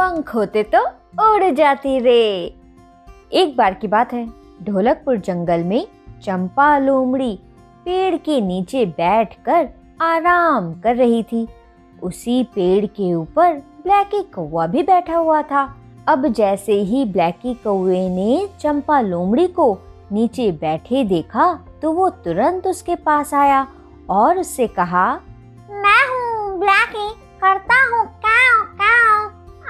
पंख होते तो उड़ जाती रे। एक बार की बात है, ढोलकपुर जंगल में चंपा लोमड़ी पेड़ के नीचे बैठकर आराम कर रही थी। उसी पेड़ के ऊपर ब्लैकी कौवा भी बैठा हुआ था। अब जैसे ही ब्लैकी कौवे ने चंपा लोमड़ी को नीचे बैठे देखा तो वो तुरंत उसके पास आया और उससे कहा, मैं हूँ ब्लैकी, करता हूँ।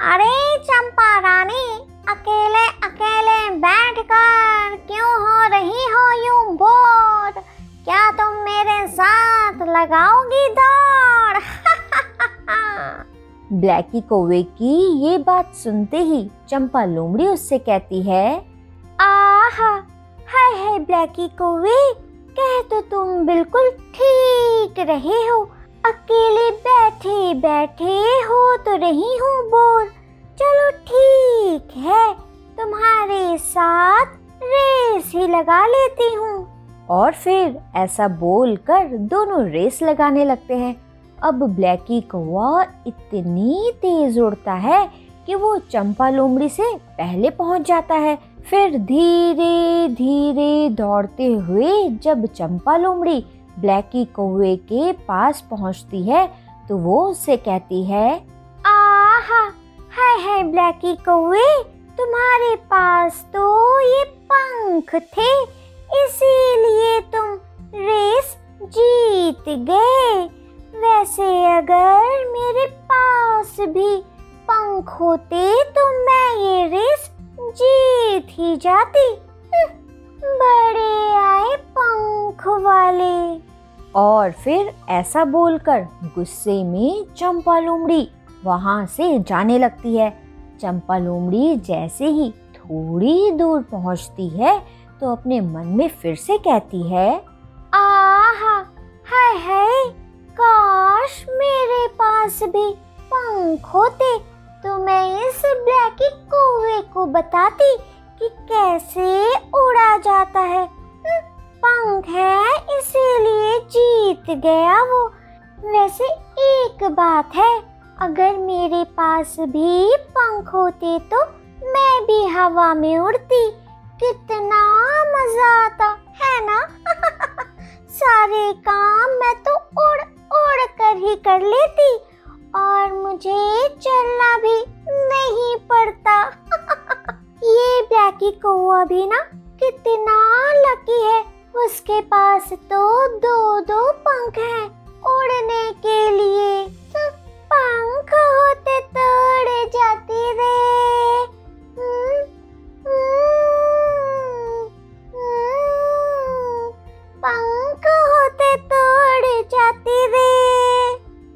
अरे चंपा रानी, अकेले अकेले बैठकर क्यों हो रही हो यूँ बोर? क्या तुम मेरे साथ लगाओगी दौड़? ब्लैकी कौवे की ये बात सुनते ही चंपा लोमड़ी उससे कहती है, आहा, हाय हाय ब्लैकी कौवे, कह तो तुम बिल्कुल ठीक रहे हो। अकेले बैठे बैठे हो तो रही हूँ बोर। चलो ठीक है, तुम्हारे साथ रेस ही लगा लेती हूँ। और फिर ऐसा बोल कर दोनों रेस लगाने लगते हैं। अब ब्लैकी कौवा इतनी तेज उड़ता है कि वो चंपा लोमड़ी से पहले पहुँच जाता है। फिर धीरे धीरे दौड़ते हुए जब चंपा लोमड़ी ब्लैकी कौए के पास पहुँचती है तो वो उससे कहती है, आहा, हाय हाय ब्लैकी कौए तुम्हारे पास तो ये पंख थे, इसीलिए तुम रेस जीत गए। वैसे अगर मेरे पास भी पंख होते तो मैं ये रेस जीत ही जाती। बड़े आए पंख वाले। और फिर ऐसा बोलकर गुस्से में चंपा लोमड़ी वहाँ से जाने लगती है। चंपा लोमड़ी जैसे ही थोड़ी दूर पहुँचती है तो अपने मन में फिर से कहती है, आहा, हाय हाय, काश मेरे पास भी पंख होते तो मैं इस ब्लैकी कौवे को बताती कि कैसे जाता है हम्म, पंख है इसीलिए जीत गया वो। वैसे एक बात है अगर मेरे पास भी पंख होते तो मैं भी हवा में उड़ती। कितना मज़ा आता है ना? सारे काम मैं तो उड़ उड़ कर ही कर लेती और मुझे चलना भी नहीं पड़ता। ये ब्लैकी कौआ भी ना कितना लकी है। उसके पास तो दो दो पंख हैं उड़ने के लिए। पंख होते तो उड़ जाती रे। पंख होते तो उड़ जाती रे।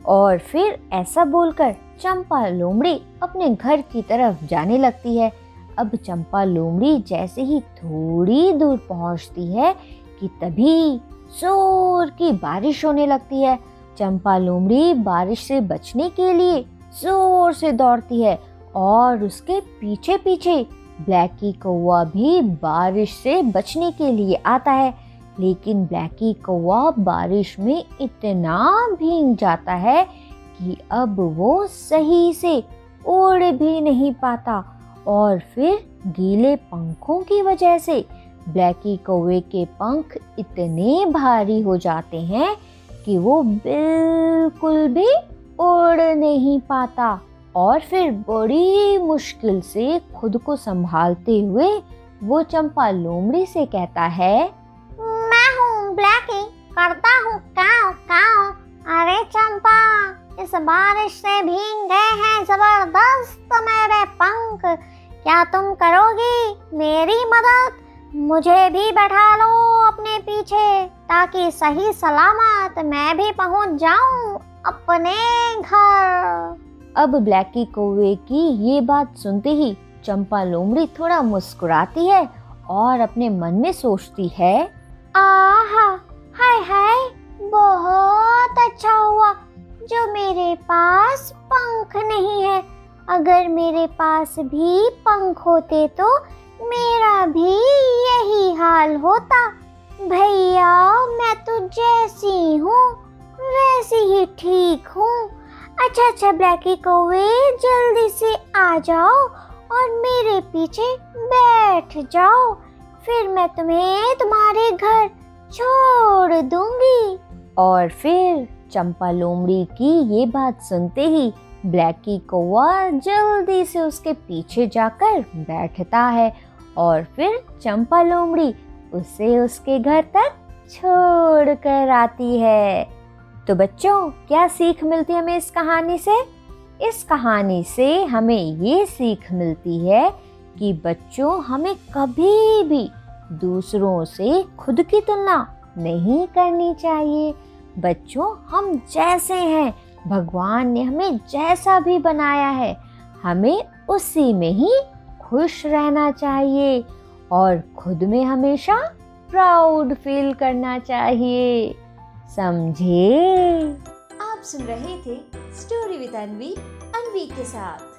और फिर ऐसा बोलकर चंपा लोमड़ी अपने घर की तरफ़ जाने लगती है। अब चंपा लोमड़ी जैसे ही थोड़ी दूर पहुँचती है कि तभी ज़ोर की बारिश होने लगती है। चंपा लोमड़ी बारिश से बचने के लिए ज़ोर से दौड़ती है और उसके पीछे पीछे ब्लैकी कौआ भी बारिश से बचने के लिए आता है। लेकिन ब्लैकी कौआ बारिश में इतना भीग जाता है कि अब वो सही से उड़ भी नहीं पाता। और फिर गीले पंखों की वजह से। ब्लैकी कौवे के पंख इतने भारी हो जाते हैं कि वो बिल्कुल भी उड़ नहीं पाता। और फिर बड़ी मुश्किल से खुद को संभालते हुए वो चंपा लोमड़ी से कहता है, मैं हूँ ब्लैकी, करता हूँ काव काव अरे चंपा, इस बारिश से भीग गए हैं ज़बरदस्त मेरे पंख। क्या तुम करोगी? मेरी मदद। मुझे भी बैठा लो अपने पीछे ताकि सही सलामत मैं भी पहुँच जाऊँ अपने घर। अब ब्लैकी कौवे की ये बात सुनते ही चंपा लोमड़ी थोड़ा मुस्कुराती है और अपने मन में सोचती है आहा हाय हाय बहुत अच्छा हुआ। जो मेरे पास पंख नहीं है अगर मेरे पास भी पंख होते तो मेरा भी यही हाल होता। भैया, मैं तो जैसी हूँ, वैसी ही ठीक हूँ। अच्छा अच्छा ब्लैकी कौवे, जल्दी से आ जाओ और मेरे पीछे बैठ जाओ। फिर मैं तुम्हें तुम्हारे घर छोड़ दूँगी। और फिर चंपा लोमड़ी की ये बात सुनते ही ब्लैकी कौआ जल्दी से उसके पीछे जाकर बैठता है और फिर चंपा लोमड़ी उसे उसके घर तक छोड़ कर आती है। तो बच्चों, क्या सीख मिलती है हमें इस कहानी से? इस कहानी से हमें ये सीख मिलती है कि बच्चों, हमें कभी भी दूसरों से खुद की तुलना नहीं करनी चाहिए। बच्चों, हम जैसे हैं भगवान ने हमें जैसा भी बनाया है, हमें उसी में ही खुश रहना चाहिए और खुद में हमेशा प्राउड फील करना चाहिए। समझे? आप सुन रहे थे स्टोरी विद अनवी अनवी के साथ।